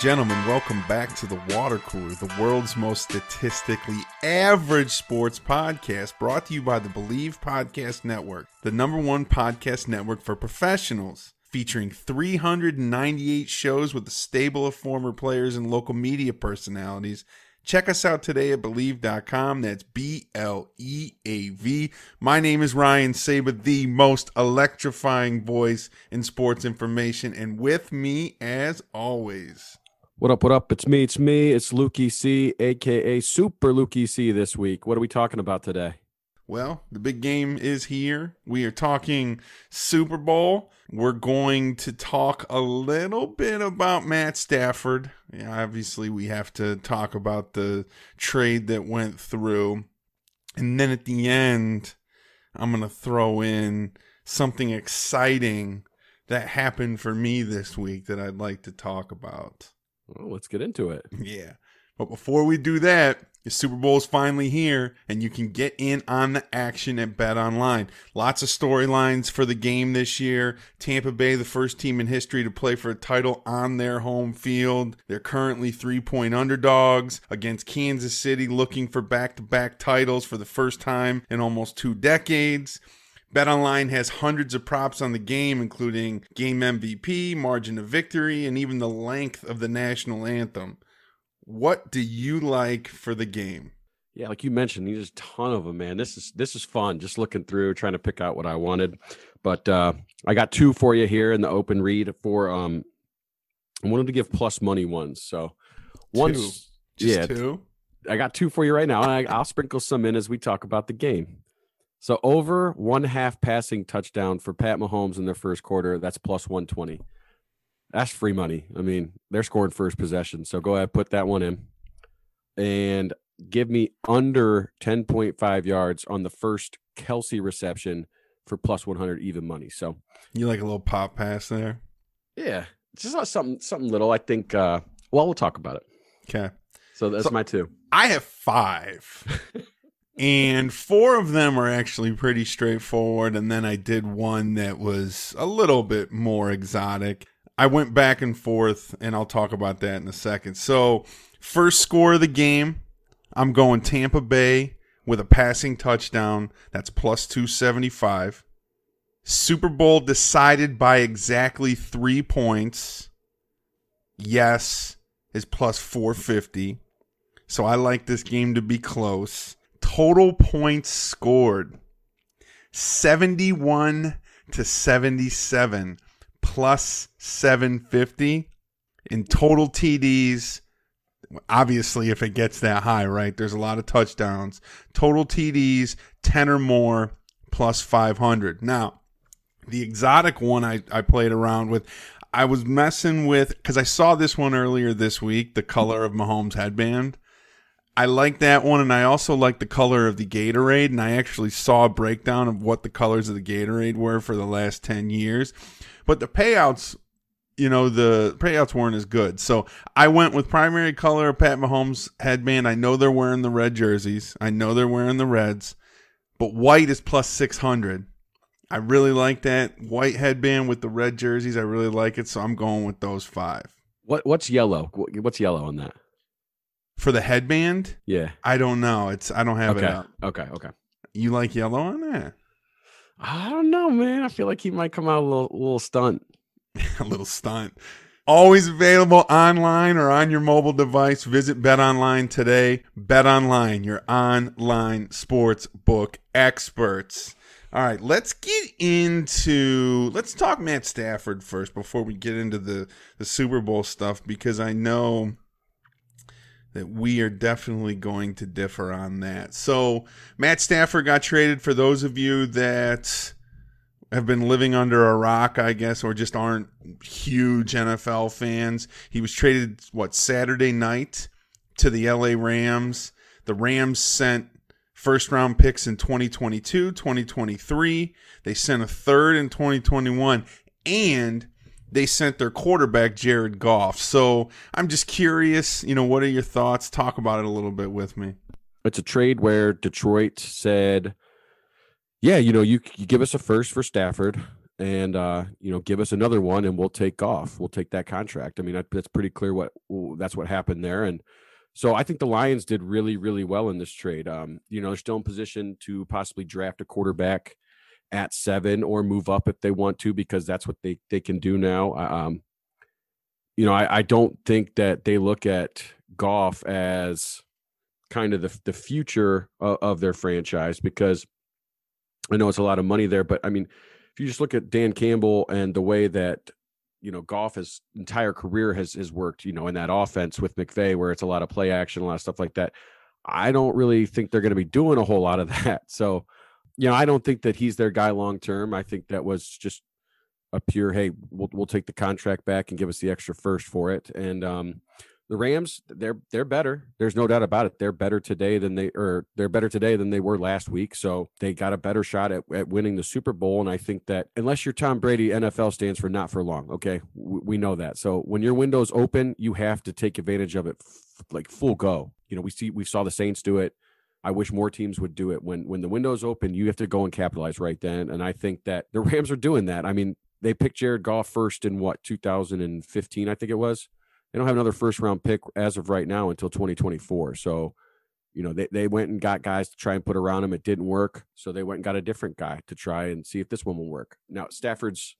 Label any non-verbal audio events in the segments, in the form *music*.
Gentlemen, welcome back to the Water Cooler, the world's most statistically average sports podcast, brought to you by the Bleav Podcast Network, the number one podcast network for professionals, featuring 398 shows with a stable of former players and local media personalities. Check us out today at Bleav.com. That's B L E A V. My name is Ryan Saber, the most electrifying voice in sports information. And with me, as always, What up, what up? It's me, it's me, it's Lukey C, aka Super Lukey C this week. What are we talking about today? Well, the big game is here. We are talking Super Bowl. We're going to talk a little bit about Matt Stafford. Yeah, obviously, we have to talk about the trade that went through. And then at the end, I'm going to throw in something exciting that happened for me this week that I'd like to talk about. Well, let's get into it. Yeah. But before we do that, the Super Bowl is finally here, and you can get in on the action at Bet Online. Lots of storylines for the game this year. Tampa Bay, the first team in history to play for a title on their home field. They're currently three point underdogs against Kansas City, looking for back to back titles for the first time in almost two decades. BetOnline has hundreds of props on the game, including game MVP, margin of victory, and even the length of the national anthem. What do you like for the game? Yeah, like you mentioned, there's a ton of them, man. This is this is fun. Just looking through, trying to pick out what I wanted. But uh I got two for you here in the open read for um I wanted to give plus money ones. So one's Just yeah, two? I got two for you right now, and I, I'll sprinkle some in as we talk about the game. So over one half passing touchdown for Pat Mahomes in their first quarter, that's plus 120. That's free money. I mean, they're scoring first possession. So go ahead, put that one in. And give me under 10.5 yards on the first Kelce reception for plus 100 even money. So You like a little pop pass there? yeah, just something something little. I think uh well we'll talk about it. Okay. So that's So- my two. I have five. *laughs* and four of them are actually pretty straightforward. And then I did one that was a little bit more exotic. I went back and forth, and I'll talk about that in a second. So, first score of the game, I'm going Tampa Bay with a passing touchdown. That's plus 275. Super Bowl decided by exactly three points. Yes is plus 450. So I like this game to be close. Total points scored 71 to 77 plus 750 in total TDs. Obviously, if it gets that high, right? There's a lot of touchdowns. Total TDs 10 or more plus 500. Now, the exotic one I, I played around with, I was messing with because I saw this one earlier this week, the color of Mahomes headband. I like that one, and I also like the color of the Gatorade. And I actually saw a breakdown of what the colors of the Gatorade were for the last 10 years. But the payouts, you know, the payouts weren't as good. So I went with primary color Pat Mahomes headband. I know they're wearing the red jerseys, I know they're wearing the reds, but white is plus 600. I really like that white headband with the red jerseys. I really like it, so I'm going with those five. What what's yellow? What's yellow on that? For the headband, Yeah. I don't know. It's I don't have Okay. it up. Okay. Okay. You like yellow on that? I don't know, man. I feel like he might come out a little, little stunt. *laughs* a little stunt. Always available online or on your mobile device. Visit Bet Online today. Bet Online, your online sports book experts. All right, let's get into let's talk Matt Stafford first before we get into the the Super Bowl stuff because I know that we are definitely going to differ on that. So, Matt Stafford got traded for those of you that have been living under a rock, I guess, or just aren't huge NFL fans. He was traded what Saturday night to the LA Rams. The Rams sent first round picks in 2022, 2023. They sent a third in 2021, and they sent their quarterback, Jared Goff. So I'm just curious, you know, what are your thoughts? Talk about it a little bit with me. It's a trade where Detroit said, yeah, you know, you, you give us a first for Stafford and uh, you know, give us another one, and we'll take off. We'll take that contract. I mean, that, that's pretty clear what that's what happened there. And so I think the Lions did really, really well in this trade. Um, you know, they're still in position to possibly draft a quarterback at seven or move up if they want to, because that's what they they can do now. Um, you know, I, I don't think that they look at Goff as kind of the the future of, of their franchise because I know it's a lot of money there, but I mean if you just look at Dan Campbell and the way that you know Goff his entire career has has worked, you know, in that offense with McVay, where it's a lot of play action, a lot of stuff like that. I don't really think they're going to be doing a whole lot of *laughs* that. So, you know, I don't think that he's their guy long term. I think that was just a pure, hey, we'll we'll take the contract back and give us the extra first for it. And um, the Rams, they're they're better. There's no doubt about it. They're better today than they or they're better today than they were last week. So they got a better shot at, at winning the Super Bowl. And I think that unless you're Tom Brady, NFL stands for not for long. Okay, we know that. So when your window's open, you have to take advantage of it, f- like full go. You know, we see we saw the Saints do it. I wish more teams would do it. When when the window's open, you have to go and capitalize right then. And I think that the *laughs* Rams are doing that. I mean, they picked Jared Goff first in what 2015, I think it was they don't have another first round pick as of right now until 2024. So, you know, they, they went and got guys to try and put around him. It didn't work. So they went and got a different guy to try and see if this one will work. Now, Stafford's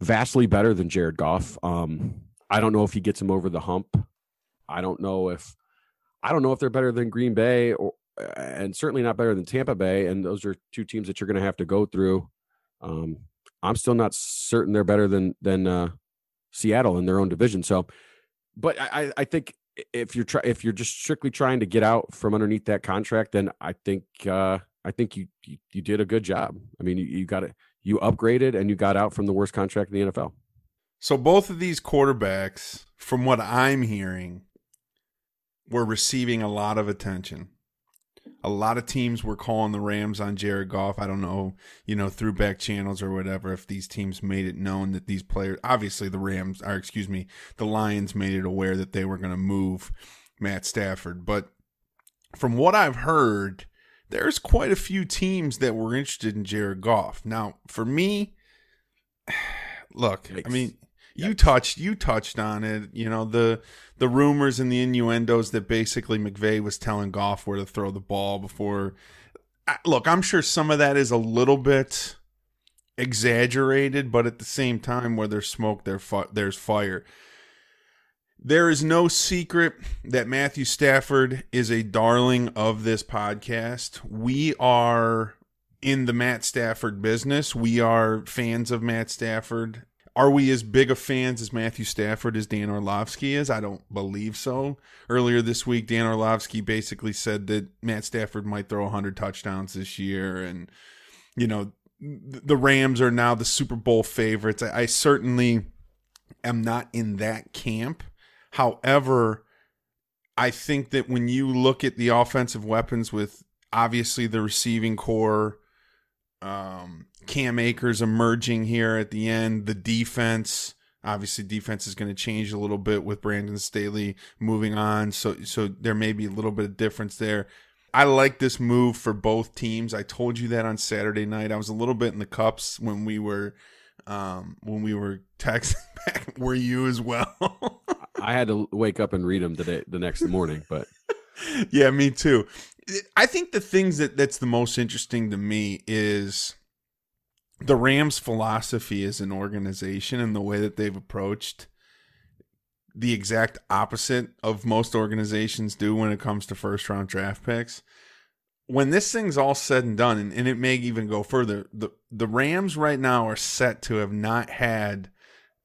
vastly better than Jared Goff. Um, I don't know if he gets him over the hump. I don't know if I don't know if they're better than Green Bay or and certainly not better than Tampa Bay. And those are two teams that you're going to have to go through. Um, I'm still not certain they're better than than uh, Seattle in their own division. So, but I, I think if you're try, if you're just strictly trying to get out from underneath that contract, then I think uh, I think you, you, you did a good job. I mean, you, you got it, you upgraded and you got out from the worst contract in the NFL. So both of these quarterbacks, from what I'm hearing, were receiving a lot of attention a lot of teams were calling the Rams on Jared Goff. I don't know, you know, through back channels or whatever, if these teams made it known that these players, obviously the Rams, or excuse me, the Lions made it aware that they were going to move Matt Stafford. But from what I've heard, there's quite a few teams that were interested in Jared Goff. Now, for me, *sighs* look, I mean, you touched you touched on it. You know the the rumors and the innuendos that basically McVay was telling Goff where to throw the ball before. Look, I'm sure some of that is a little bit exaggerated, but at the same time, where there's smoke, there there's fire. There is no secret that Matthew Stafford is a darling of this podcast. We are in the Matt Stafford business. We are fans of Matt Stafford. Are we as big of fans as Matthew Stafford as Dan Orlovsky is? I don't believe so. Earlier this week, Dan Orlovsky basically said that Matt Stafford might throw 100 touchdowns this year. And, you know, the Rams are now the Super Bowl favorites. I, I certainly am not in that camp. However, I think that when you look at the offensive weapons with obviously the receiving corps, um, Cam Akers emerging here at the end. The defense, obviously, defense is going to change a little bit with Brandon Staley moving on. So, so there may be a little bit of difference there. I like this move for both teams. I told you that on Saturday night. I was a little bit in the cups when we were um, when we were texting *laughs* back. Were you as well? I had to wake up and read them today the next morning, but *laughs* yeah, me too. I think the things that that's the most interesting to me is the Rams' philosophy as an organization and the way that they've approached the exact opposite of most organizations do when it comes to first round draft picks. When this thing's all said and done, and, and it may even go further, the, the Rams right now are set to have not had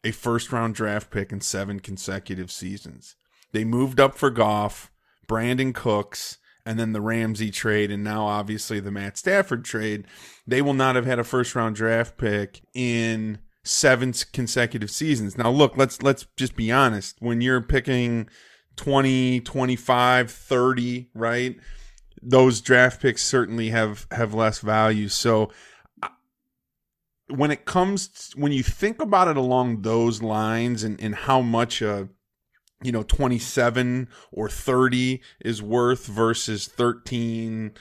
a first round draft pick in seven consecutive seasons. They moved up for Goff, Brandin Cooks, and then the Ramsey trade, and now obviously the Matt Stafford trade, they will not have had a first round draft pick in seven consecutive seasons. Now look, let's let's just be honest. When you're picking 20, 25, 30, right? those draft picks certainly have have less value. So when it comes when you think about it along those lines and, and how much a you know 27 or 30 is worth versus 13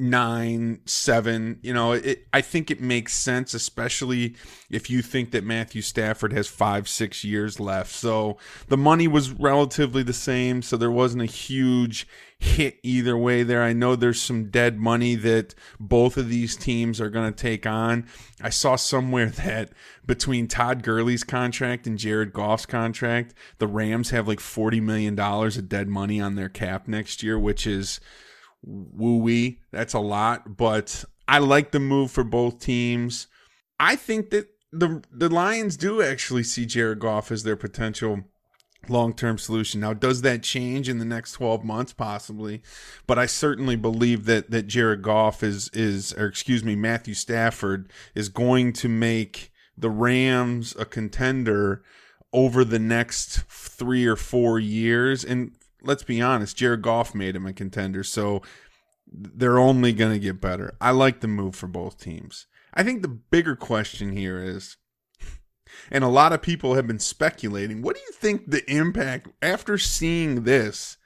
nine, seven. You know, it, I think it makes sense, especially if you think that Matthew Stafford has five, six years left. So the money was relatively the same. So there wasn't a huge hit either way there. I know there's some dead money that both of these teams are going to take on. I saw somewhere *laughs* that between Todd Gurley's contract and Jared Goff's contract, the Rams have like $40 million of dead money on their cap next year, which is woo wee. That's a lot, but I like the move for both teams. I think that the the Lions do actually see Jared Goff as their potential long term solution. Now, does that change in the next twelve months? Possibly, but I certainly believe that that Jared Goff is is or excuse me, Matthew Stafford is going to make the Rams a contender over the next three or four years. And let's be honest, Jared Goff made him a contender, so they're only going to get better. I like the move for both teams. I think the bigger question here is, and a lot of people have been speculating, what do you think the impact after seeing this?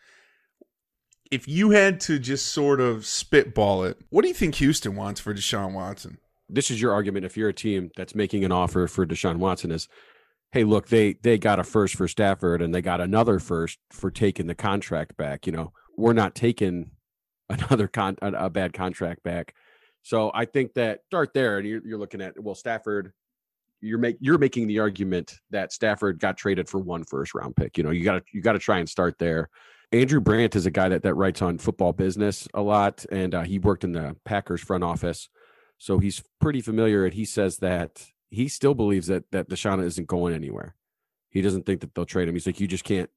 If you had to just sort of spitball it, what do you think Houston wants for Deshaun Watson? This is your argument if you're a team that's making an offer for Deshaun Watson is hey, look, they they got a first for Stafford and they got another first for taking the contract back. You know, we're not taking *laughs* another con a, bad contract back. So I think that start there, and you're, you're looking at well, Stafford. You're make you're making the argument that Stafford got traded for one first round pick. You know, you got to you got to try and start there. Andrew Brandt is a guy that that writes on football business a lot, and uh, he worked in the Packers front office, so he's pretty familiar. And he says that he still believes that that Deshaun isn't going anywhere. He doesn't think that they'll trade him. He's like, you just can't,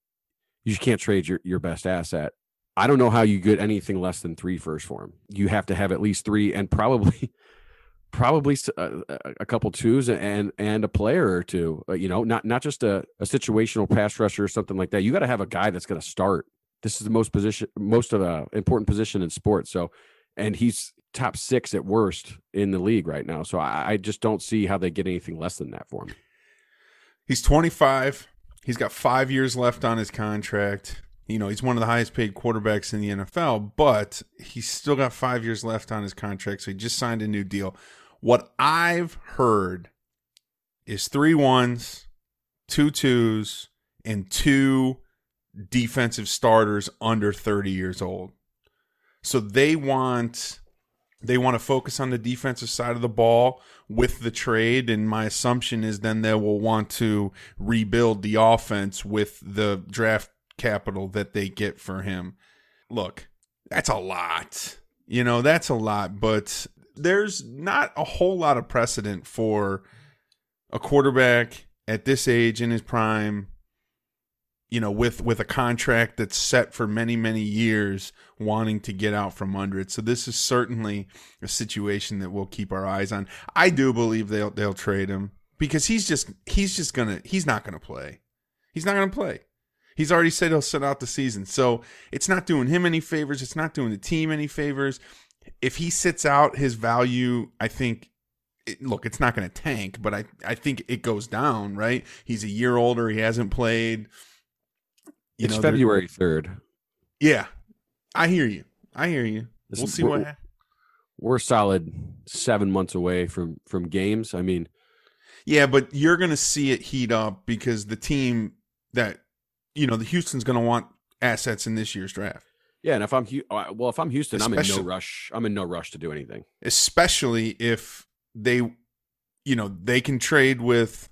you just can't trade your your best asset. I don't know how you get anything less than three first for him. You have to have at least three, and probably, *laughs* probably a, uh, uh, a couple twos and and a player or two. Uh, you know, not not just a, a situational pass rusher or something like that. You got to have a guy that's going to start. This is the most position, most of the important position in sports. So, and he's top six at worst in the league right now. So I, I just don't see how they get anything less than that for him. He's 25. He's got five years left on his contract. You know, he's one of the highest paid quarterbacks in the NFL, but he's still got five years left on his contract. So he just signed a new deal. What I've heard is three ones, two twos, and two defensive starters under 30 years old. So they want they want to focus on the defensive side of the ball with the trade and my assumption is then they will want to rebuild the offense with the draft capital that they get for him. Look that's a lot. You know that's a lot but there's not a whole lot of precedent for a quarterback at this age in his prime you know, with with a contract that's set for many many years, wanting to get out from under it. So this is certainly a situation that we'll keep our eyes on. I do believe they'll they'll trade him because he's just he's just gonna he's not gonna play. He's not gonna play. He's already said he'll sit out the season. So it's not doing him any favors. It's not doing the team any favors. If he sits out, his value, I think, it, look, it's not going to tank, but I, I think it goes down, right? He's a year older. He hasn't played. You it's know, February third. Yeah, I hear you. I hear you. This we'll see what. Happens. We're solid seven months away from from games. I mean, yeah, but you're going to see it heat up because the team that you know, the Houston's going to want assets in this year's draft. Yeah, and if I'm uh, well, if I'm Houston, especially, I'm in no rush. I'm in no rush to do anything. Especially if they, you know, they can trade with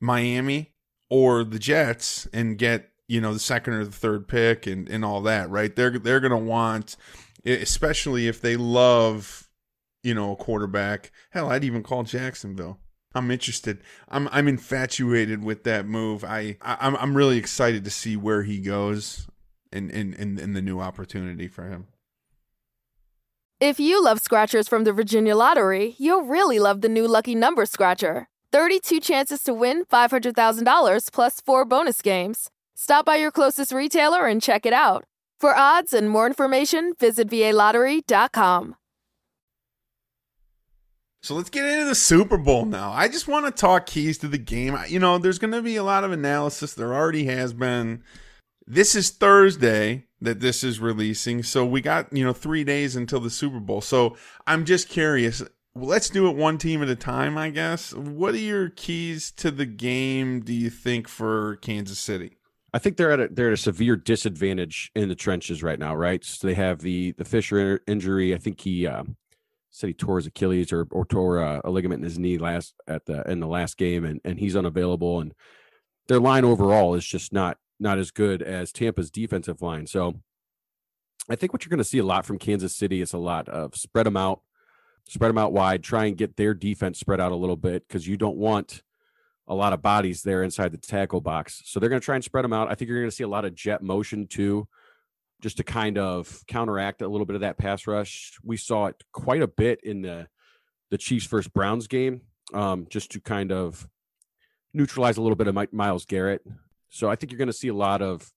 Miami or the Jets and get you know the second or the third pick and and all that right? They're they're going to want especially if they love you know a quarterback. Hell i'd even call jacksonville. I'm interested. I'm i'm infatuated with that move. I, I i'm i'm really excited to see where he goes and and and the new opportunity for him. If you love scratchers from the virginia lottery you'll really love the new lucky number scratcher. 32 chances to win $500000 plus 4 bonus games Stop by your closest retailer and check it out. For odds and more information, visit VALottery.com. So let's get into the Super Bowl now. I just want to talk keys to the game. You know, there's going to be a lot of analysis. There already has been. This is Thursday that this is releasing. So we got, you know, three days until the Super Bowl. So I'm just curious. Let's do it one team at a time, I guess. What are your keys to the game, do you think, for Kansas City? I think they're at a, they're at a severe disadvantage in the trenches right now, right? So they have the the Fisher injury. I think he uh, said he tore his Achilles or or tore uh, a ligament in his knee last at the in the last game, and and he's unavailable. And their line overall is just not not as good as Tampa's defensive line. So I think what you're going to see a lot from Kansas City is a lot of spread them out, spread them out wide, try and get their defense spread out a little bit because you don't want a lot of bodies there inside the tackle box. So they're going to try and spread them out. I think you're going to see a lot of jet motion too, just to kind of counteract a little bit of that pass rush. We saw it quite a bit in the the Chiefs versus Browns game, um, just to kind of neutralize a little bit of Myles Garrett. So I think you're going to see a lot of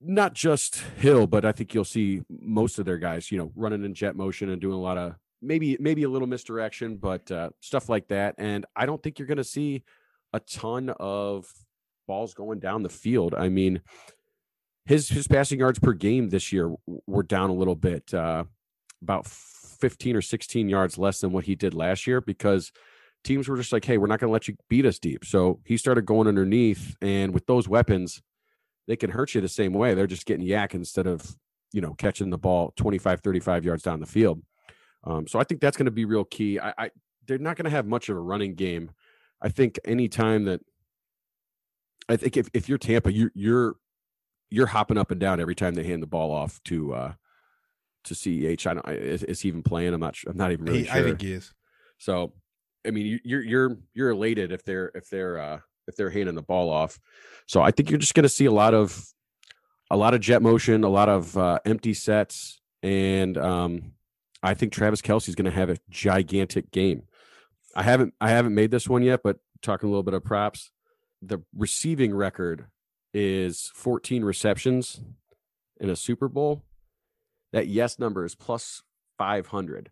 not just Hill, but I think you'll see most of their guys, you know, running in jet motion and doing a lot of maybe maybe a little misdirection, but uh, stuff like that. And I don't think you're going to see a ton of balls going down the field. I mean, his his passing yards per game this year were down a little bit, uh, about 15 or 16 yards less than what he did last year because teams were just like, "Hey, we're not going to let you beat us deep." So he started going underneath, and with those weapons, they can hurt you the same way. They're just getting YAC instead of you know catching the ball 25, 35 yards down the field. Um, so I think that's going to be real key. I, I they're not going to have much of a running game. I think anytime that I think if, if you're Tampa, you're you're you're hopping up and down every time they hand the ball off to uh to CEH. I don't is, is he even playing? I'm not sure. I'm not even really he, sure. I think he is. So I mean you're you're you're elated if they're if they're uh if they're handing the ball off. So I think you're just going to see a lot of a lot of jet motion, a lot of uh, empty sets, and um, I think Travis Kelce is going to have a gigantic game. I haven't I haven't made this one yet, but talking a little bit of props, the receiving record is 14 receptions in a Super Bowl. That yes number is plus 500.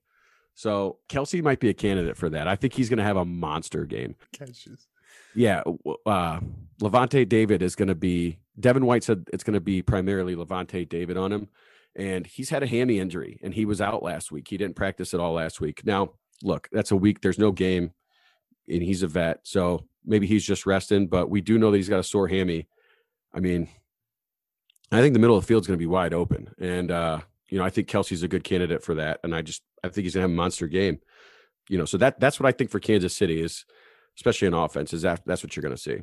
So Kelce might be a candidate for that. I think he's going to have a monster game. Catches. Yeah, uh, Lavonte David is going to be. Devin White said it's going to be primarily Lavonte David on him and he's had a hammy injury and he was out last week. He didn't practice at all last week. Now, look, that's a week. There's no game, and he's a vet, so maybe he's just resting. But we do know that he's got a sore hammy. I mean, I think the middle of the field is going to be wide open, and uh, you know, I think Kelce's a good candidate for that. And I just, I think he's going to have a monster game. You know, so that that's what I think for Kansas City is, especially in offense, is that that's what you're going to see.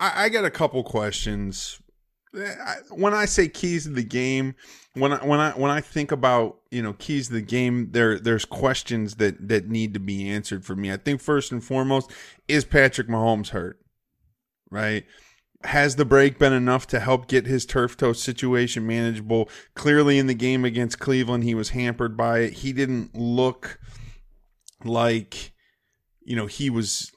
I, I got a couple questions when I say keys to the game, when I when I when I think about you know keys to the game, there there's questions that that need to be answered for me. I think first and foremost is Patrick Mahomes hurt, right? Has the break been enough to help get his turf toe situation manageable? Clearly, in the game against Cleveland, he was hampered by it. He didn't look like you know he was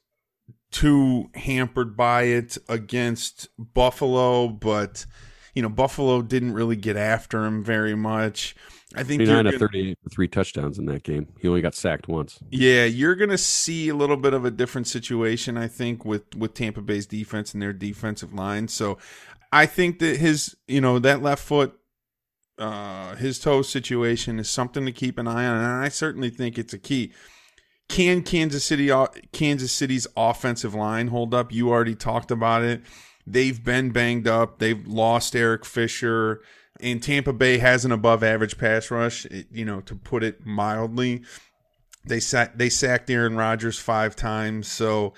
too hampered by it against Buffalo, but you know Buffalo didn't really get after him very much. I think nine of thirty three touchdowns in that game. He only got sacked once. Yeah, you're going to see a little bit of a different situation. I think with with Tampa Bay's defense and their defensive line. So I think that his you know that left foot. Uh, his toe situation is something to keep an eye on, and I certainly think it's a key. Can Kansas City Kansas City's offensive line hold up? You already talked about it. They've been banged up. They've lost Eric Fisher, and Tampa Bay has an above average pass rush. Eh, you know, to put it mildly, they they sacked Aaron Rodgers five times. So,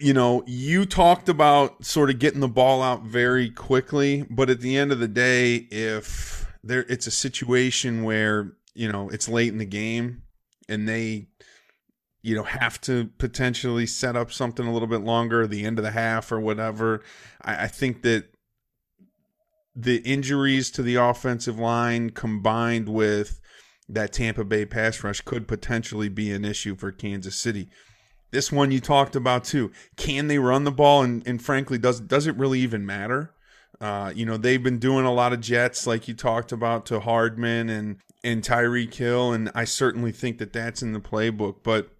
you know, you talked about sort of getting the ball out very quickly, but at the end of the day, if there it's a situation where you know it's late in the game and they you know have to potentially set up something a little bit longer the end of the half or whatever. I, I, think that the injuries to the offensive line combined with that tampa bay pass rush could potentially be an issue for kansas city. This one you talked about too can they run the ball? And, and frankly does does it really even matter? Uh, you know, they've been doing a lot of jets, like you talked about, to Hardman and and Tyreek Hill, and I certainly think that that's in the playbook. But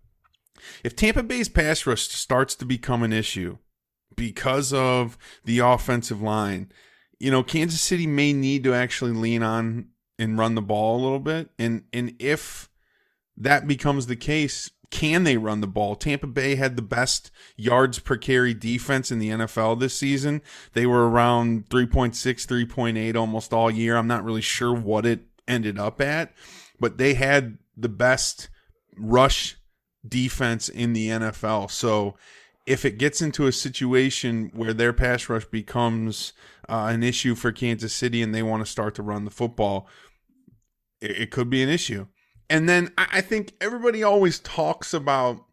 if Tampa Bay's pass rush starts to become an issue because of the offensive line, you know, Kansas City may need to actually lean on and run the ball a little bit. And and if that becomes the case, can they run the ball? Tampa Bay had the best yards per carry defense in the NFL this season. They were around 3.6, 3.8 almost all year. I'm not really sure what it ended up at, but they had the best rush defense in the NFL. So if it gets into a situation where their pass rush becomes uh, an issue for Kansas City and they want to start to run the football, it, it could be an issue. And then I, I think everybody always talks about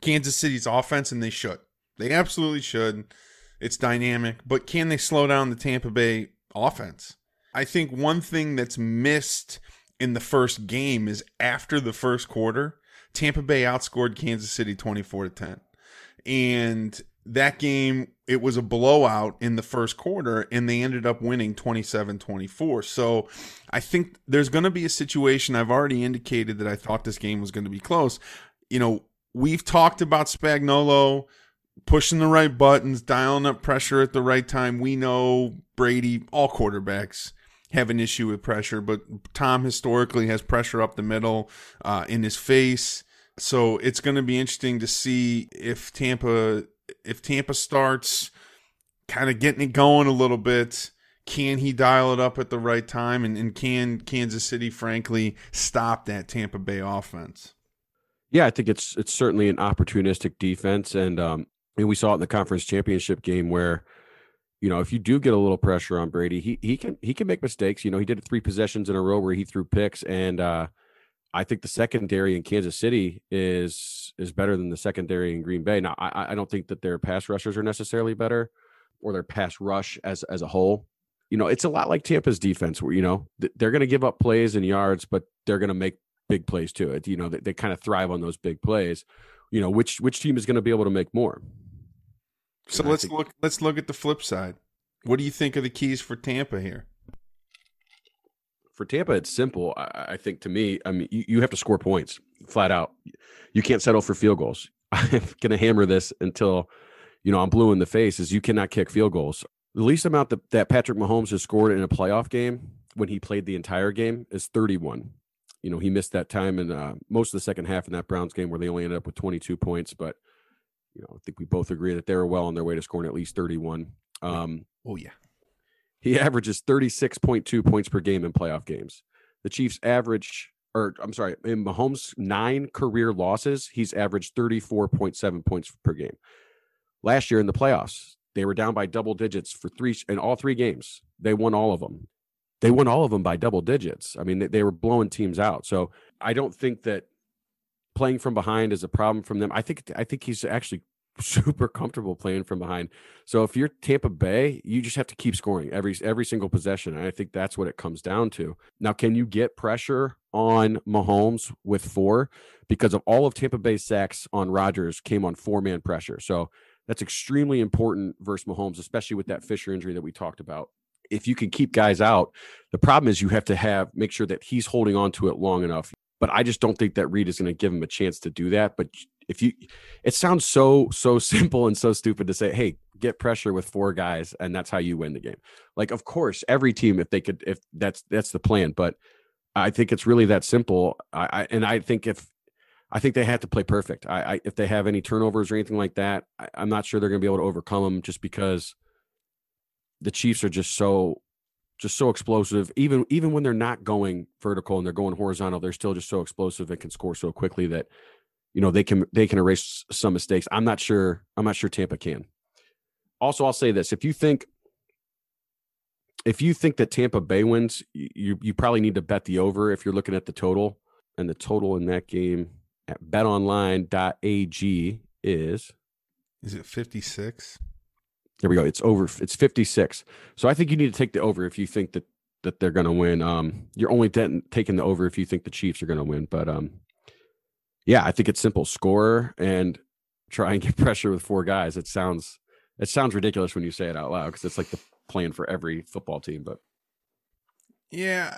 Kansas City's offense, and they should. They absolutely should. It's dynamic, but can they slow down the Tampa Bay offense? I think one thing that's missed in the first game is after the first quarter, Tampa Bay outscored Kansas City 24 to 10. And that game, it was a blowout in the first quarter, and they ended up winning 27 24. So I think there's going to be a situation. I've already indicated that I thought this game was going to be close. You know, we've talked about Spagnuolo pushing the right buttons, dialing up pressure at the right time. We know Brady, all quarterbacks have an issue with pressure, but Tom historically has pressure up the middle uh, in his face. So it's going to be interesting to see if Tampa if Tampa starts kind of getting it going a little bit. Can he dial it up at the right time? And, and can Kansas City, frankly, stop that Tampa Bay offense? Yeah, I think it's it's certainly an opportunistic defense, and um, and we saw it in the conference championship game where you know, if you do get a little pressure on Brady, he he can he can make mistakes. You know, he did three possessions in a row where he threw picks, and uh, I think the secondary in Kansas City is is better than the secondary in Green Bay. Now, I, I don't think that their pass rushers are necessarily better, or their pass rush as as a whole. You know, it's a lot like Tampa's defense, where you know they're going to give up plays and yards, but they're going to make big plays too. It you know they, they kind of thrive on those big plays. You know, which which team is going to be able to make more? So let's think, look. Let's look at the flip side. What do you think of the keys for Tampa here? For Tampa, it's simple. I, I think to me, I mean, you, you have to score points flat out. You can't settle for field goals. *laughs* I'm going to hammer this until you know I'm blue in the face. Is you cannot kick field goals. The least amount that, that Patrick Mahomes has scored in a playoff game when he played the entire game is 31. You know, he missed that time in uh, most of the second half in that Browns game where they only ended up with 22 points, but you know, I think we both agree that they were well on their way to scoring at least 31. Um, oh yeah, he averages 36.2 points per game in playoff games. The Chiefs average, or I'm sorry, in Mahomes' nine career losses, he's averaged 34.7 points per game. Last year in the playoffs, they were down by double digits for three in all three games. They won all of them. They won all of them by double digits. I mean, they, they were blowing teams out. So I don't think that playing from behind is a problem from them. I think I think he's actually *laughs* super comfortable playing from behind. So if you're Tampa Bay, you just have to keep scoring every every single possession. And I think that's what it comes down to. Now, can you get pressure on Mahomes with four? Because of all of Tampa Bay's sacks on Rodgers came on four man pressure. So that's extremely important versus Mahomes, especially with that Fisher injury that we talked about. If you can keep guys out, the problem is you have to have make sure that he's holding on to it long enough. But I just don't think that Reid is going to give him a chance to do that. But if you it sounds so so *laughs* simple and so stupid to say hey get pressure with four guys and that's how you win the game like of course every team if they could if that's that's the plan but i think it's really that simple i, I and i think if i think they have to play perfect I, I if they have any turnovers or anything like that I, i'm not sure they're going to be able to overcome them just because the chiefs are just so just so explosive even even when they're not going vertical and they're going horizontal they're still just so explosive and can score so quickly that you know they can they can erase some mistakes. I'm not sure. I'm not sure Tampa can. Also, I'll say this: if you think if you think that Tampa Bay wins, you you probably need to bet the over if you're looking at the total. And the total in that game at betonline.ag is is it 56? There we go. It's over. It's 56. So I think you need to take the over if you think that that they're going to win. Um, you're only taking the over if you think the Chiefs are going to win. But um, yeah, I think it's simple: score and try and get *laughs* pressure with four guys. It sounds it sounds ridiculous when you say it out loud because it's like the plan for every football team, but Yeah,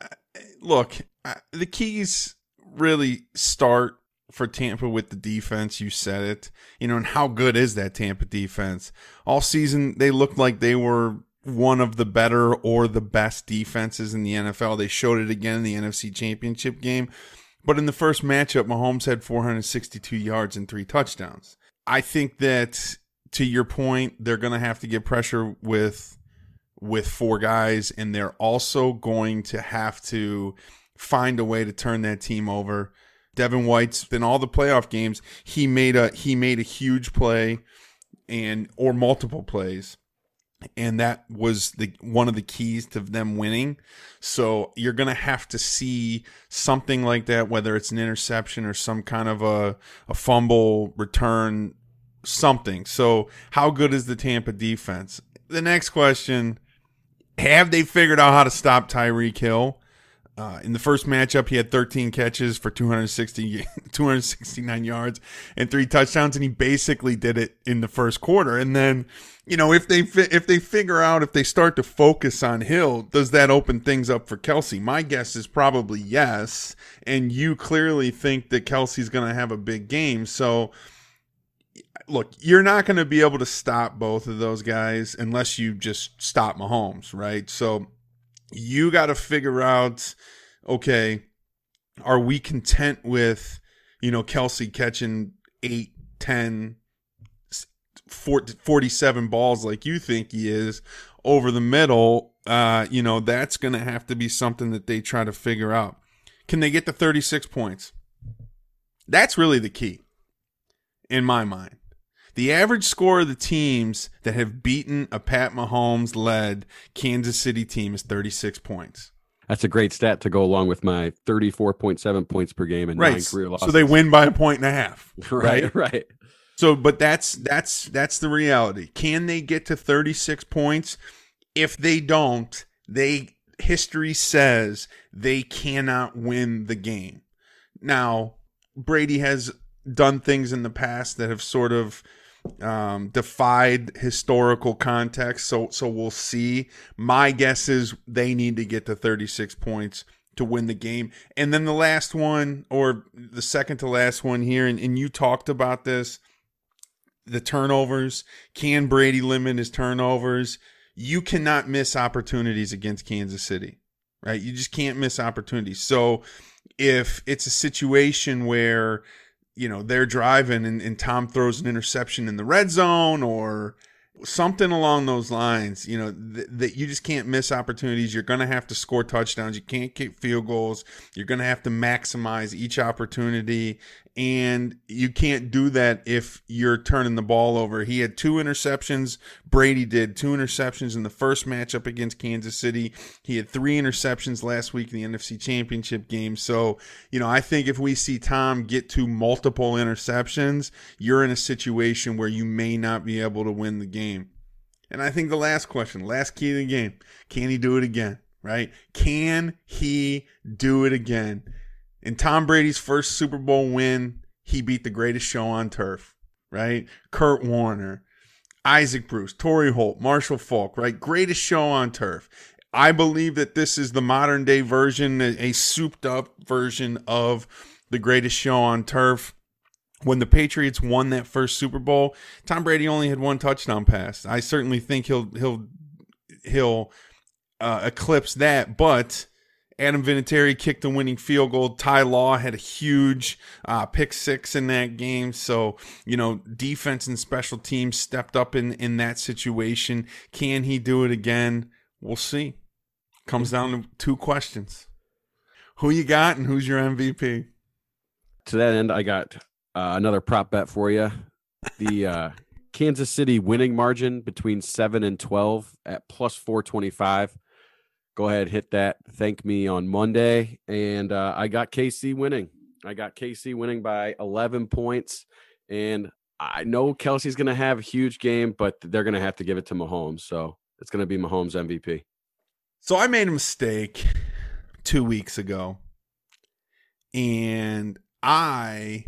look, uh, the keys really start for Tampa with the defense. You said it, you know, and how good is that Tampa defense? All season, they looked like they were one of the better or the best defenses in the NFL. They showed it again in the NFC Championship game. But in the first matchup, Mahomes had 462 yards and three touchdowns. I think that to your point, they're going to have to get pressure with with four guys, and they're also going to have to find a way to turn that team over. Devin White's in all the playoff games. He made a he made a huge play, and or multiple plays, and that was the one of the keys to them winning. So you're gonna have to see something like that, whether it's an interception or some kind of a a fumble return, something. So how good is the Tampa defense? The next question have they figured out how to stop Tyreek Hill? Uh, in the first matchup, he had 13 catches for 260, *laughs* 269 yards and three touchdowns, and he basically did it in the first quarter. And then, you know, if they fi- if they figure out if they start to focus on Hill, does that open things up for Kelce? My guess is probably yes. And you clearly think that Kelce's going to have a big game, so look, you're not going to be able to stop both of those guys unless you just stop Mahomes, right? So you got to figure out, okay, are we content with, you know, Kelce catching 8, 10, 47 balls like you think he is over the middle? Uh, you know, that's going to have to be something that they try to figure out. Can they get to 36 points? That's really the key in my mind. The average score of the teams that have beaten a Pat Mahomes led Kansas City team is 36 points. that's a great stat to go along with my 34.7 points per game and nine career losses. So they win by a point and a half. *laughs* right, right. So but that's that's that's the reality. Can they get to 36 points? If they don't, they history says they cannot win the game. Now, Brady has done things in the past that have sort of um, defied historical context. So so we'll see. My guess is they need to get to 36 points to win the game. And then the last one, or the second to last one here, and, and you talked about this, the turnovers. Can Brady limit his turnovers? You cannot miss opportunities against Kansas City, right? You just can't miss opportunities. So if it's a situation where you know they're driving and, and Tom throws an interception in the red zone or something along those lines, you know, th- that you just can't miss opportunities. You're going to have to score touchdowns. You can't kick field goals. You're going to have to maximize each opportunity. And you can't do that if you're turning the ball over. He had two interceptions. Brady did two interceptions in the first matchup against Kansas City. He had three interceptions last week in the NFC Championship game. So, you know, I think if we see Tom get to multiple interceptions, you're in a situation where you may not be able to win the game. And I think the last question, last key to the game, can he do it again? Right? Can he do it again? In Tom Brady's first Super Bowl win, he beat the greatest show on turf, right? Kurt Warner, Isaac Bruce, Torry Holt, Marshall Faulk, right? Greatest show on turf. I believe that this is the modern day version, a, souped up version of the greatest show on turf. When the Patriots won that first Super Bowl, Tom Brady only had one touchdown pass. I certainly think he'll he'll he'll uh, eclipse that, but Adam Vinatieri kicked the winning field goal. Ty Law had a huge uh, pick six in that game. So, you know, defense and special teams stepped up in, in that situation. Can he do it again? We'll see. Comes down to two questions Who you got and who's your MVP? To that end, I got uh, another prop bet for you. The uh, Kansas City winning margin between 7 and 12 at plus 425. Go ahead, hit that. Thank me on Monday. And uh, I got KC winning. I got KC winning by 11 points. And I know Kelce's going to have a huge game, but they're going to have to give it to Mahomes. So it's going to be Mahomes MVP. So I made a mistake two weeks ago, and I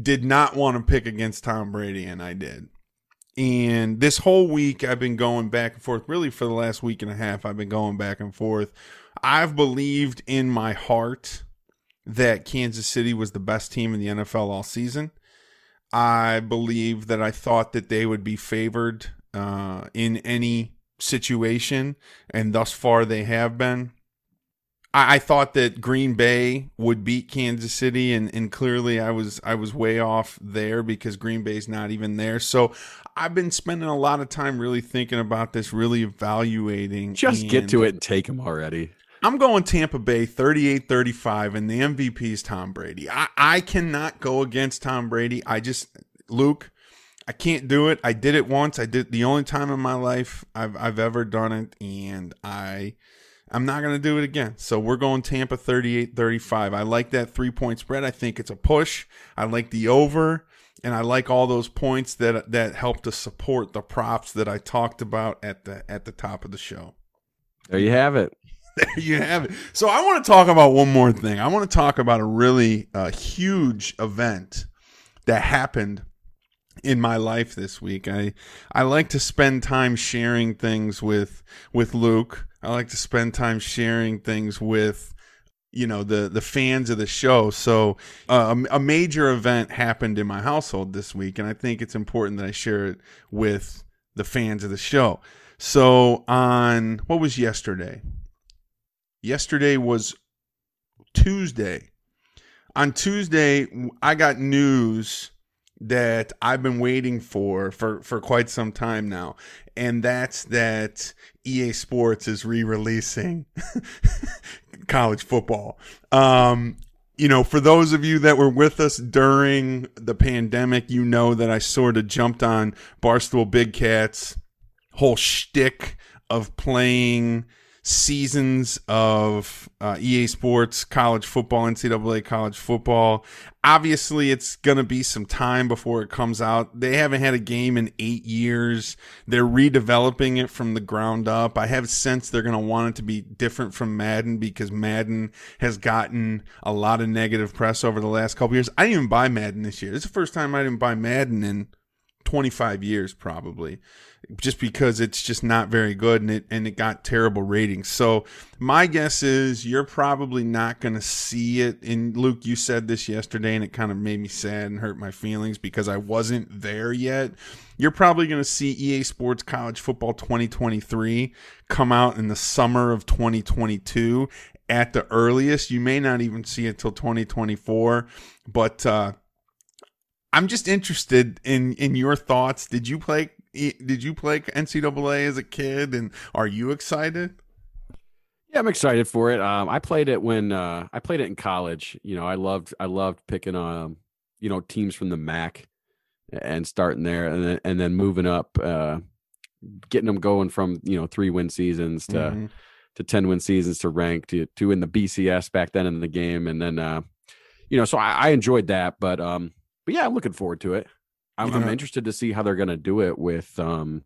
did not want to pick against Tom Brady, and I did. And this whole week, I've been going back and forth. Really, for the last week and a half, I've been going back and forth. I've believed in my heart that Kansas City was the best team in the NFL all season. I believe that I thought that they would be favored uh, in any situation, and thus far they have been. I, I thought that Green Bay would beat Kansas City, and, and clearly I was I was way off there because Green Bay's not even there. So I've been spending a lot of time really thinking about this, really evaluating. Just get to it and take them already. I'm going Tampa Bay 38 35, and the MVP is Tom Brady. I, I cannot go against Tom Brady. I just, Luke, I can't do it. I did it once. I did the only time in my life I've, I've ever done it, and I. I'm not going to do it again. So we're going Tampa 38 35. I like that three point spread. I think it's a push. I like the over and I like all those points that that help to support the props that I talked about at the at the top of the show. There you have it. *laughs* there you have it. So I want to talk about one more thing. I want to talk about a really uh, huge event that happened in my life this week. I I like to spend time sharing things with with Luke. I like to spend time sharing things with you know the the fans of the show. So uh, a major event happened in my household this week, and I think it's important that I share it with the fans of the show. So on what was yesterday? Yesterday was Tuesday. On Tuesday, I got news that I've been waiting for for for quite some time now, and that's that EA Sports is re-releasing *laughs* college football. Um, you know, for those of you that were with us during the pandemic, you know that I sort of jumped on Barstool Big Cats whole shtick of playing seasons of uh, EA Sports, college football, NCAA college football. Obviously, it's going to be some time before it comes out. They haven't had a game in eight years. They're redeveloping it from the ground up. I have a sense they're going to want it to be different from Madden because Madden has gotten a lot of negative press over the last couple years. I didn't even buy Madden this year. Is the first time I didn't buy Madden in 25 years, probably just because it's just not very good and it and it got terrible ratings. So my guess is you're probably not going to see it. And Luke, you said this yesterday, and it kind of made me sad and hurt my feelings because I wasn't there yet. You're probably going to see EA Sports College Football 2023 come out in the summer of 2022 at the earliest. You may not even see it till 2024, but. uh I'm just interested in in your thoughts. Did you play did you play NCAA as a kid, and are you excited? Yeah, I'm excited for it. Um, I played it when uh, I played it in college. You know, I loved I loved picking um, you know, teams from the MAC and starting there, and then and then moving up, uh, getting them going from you know three win seasons to mm-hmm. to ten win seasons to rank to to in the BCS back then in the game, and then uh, you know, so I, I enjoyed that, but um, but yeah, I'm looking forward to it. I'm. I'm interested to see how they're going to do it with, um,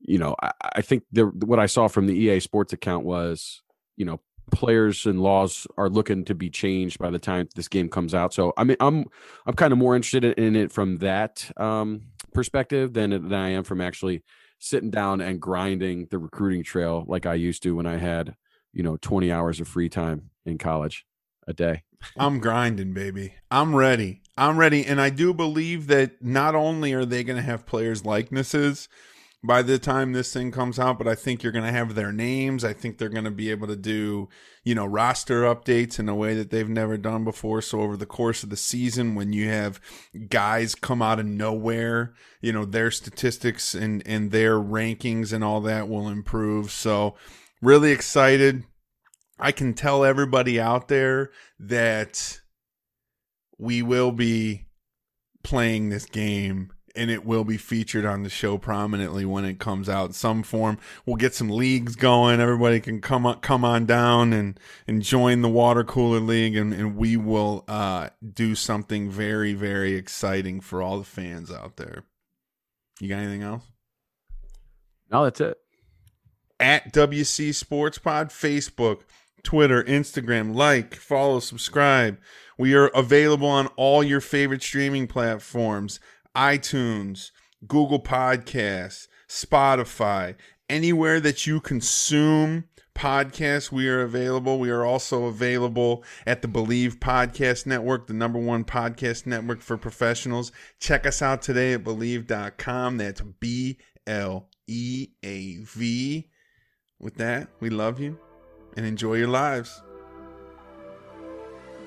you know, I, I think the, what I saw from the EA Sports account was, you know, players and laws are looking to be changed by the time this game comes out. So I mean, I'm I'm kind of more interested in it from that um, perspective than than I am from actually sitting down and grinding the recruiting trail like I used to when I had you know 20 hours of free time in college a day. I'm grinding, baby. I'm ready. I'm ready. And I do believe that not only are they going to have players' likenesses by the time this thing comes out, but I think you're going to have their names. I think they're going to be able to do, you know, roster updates in a way that they've never done before. So over the course of the season, when you have guys come out of nowhere, you know, their statistics and, and their rankings and all that will improve. So really excited I can tell everybody out there that we will be playing this game and it will be featured on the show prominently when it comes out in some form. We'll get some leagues going. Everybody can come on, come on down and, and join the water cooler league and, and we will uh, do something very, very exciting for all the fans out there. You got anything else? No, that's it. At WC Sports Pod, Facebook, Twitter, Instagram, like, follow, subscribe. We are available on all your favorite streaming platforms iTunes, Google Podcasts, Spotify, anywhere that you consume podcasts, we are available. We are also available at the Bleav Podcast Network, the number one podcast network for professionals. Check us out today at bleav.com. That's B L E A V. With that, we love you and enjoy your lives.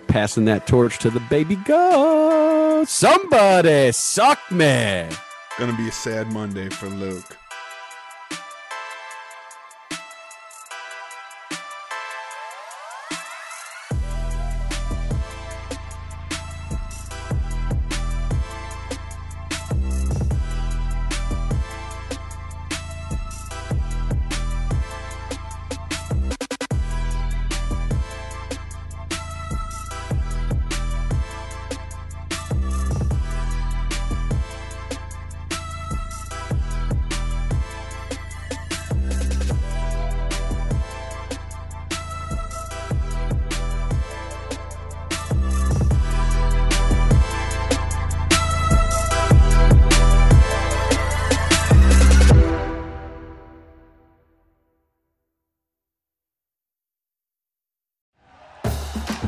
Passing that torch to the baby go. Somebody suck me. Gonna be a sad Monday for Luke.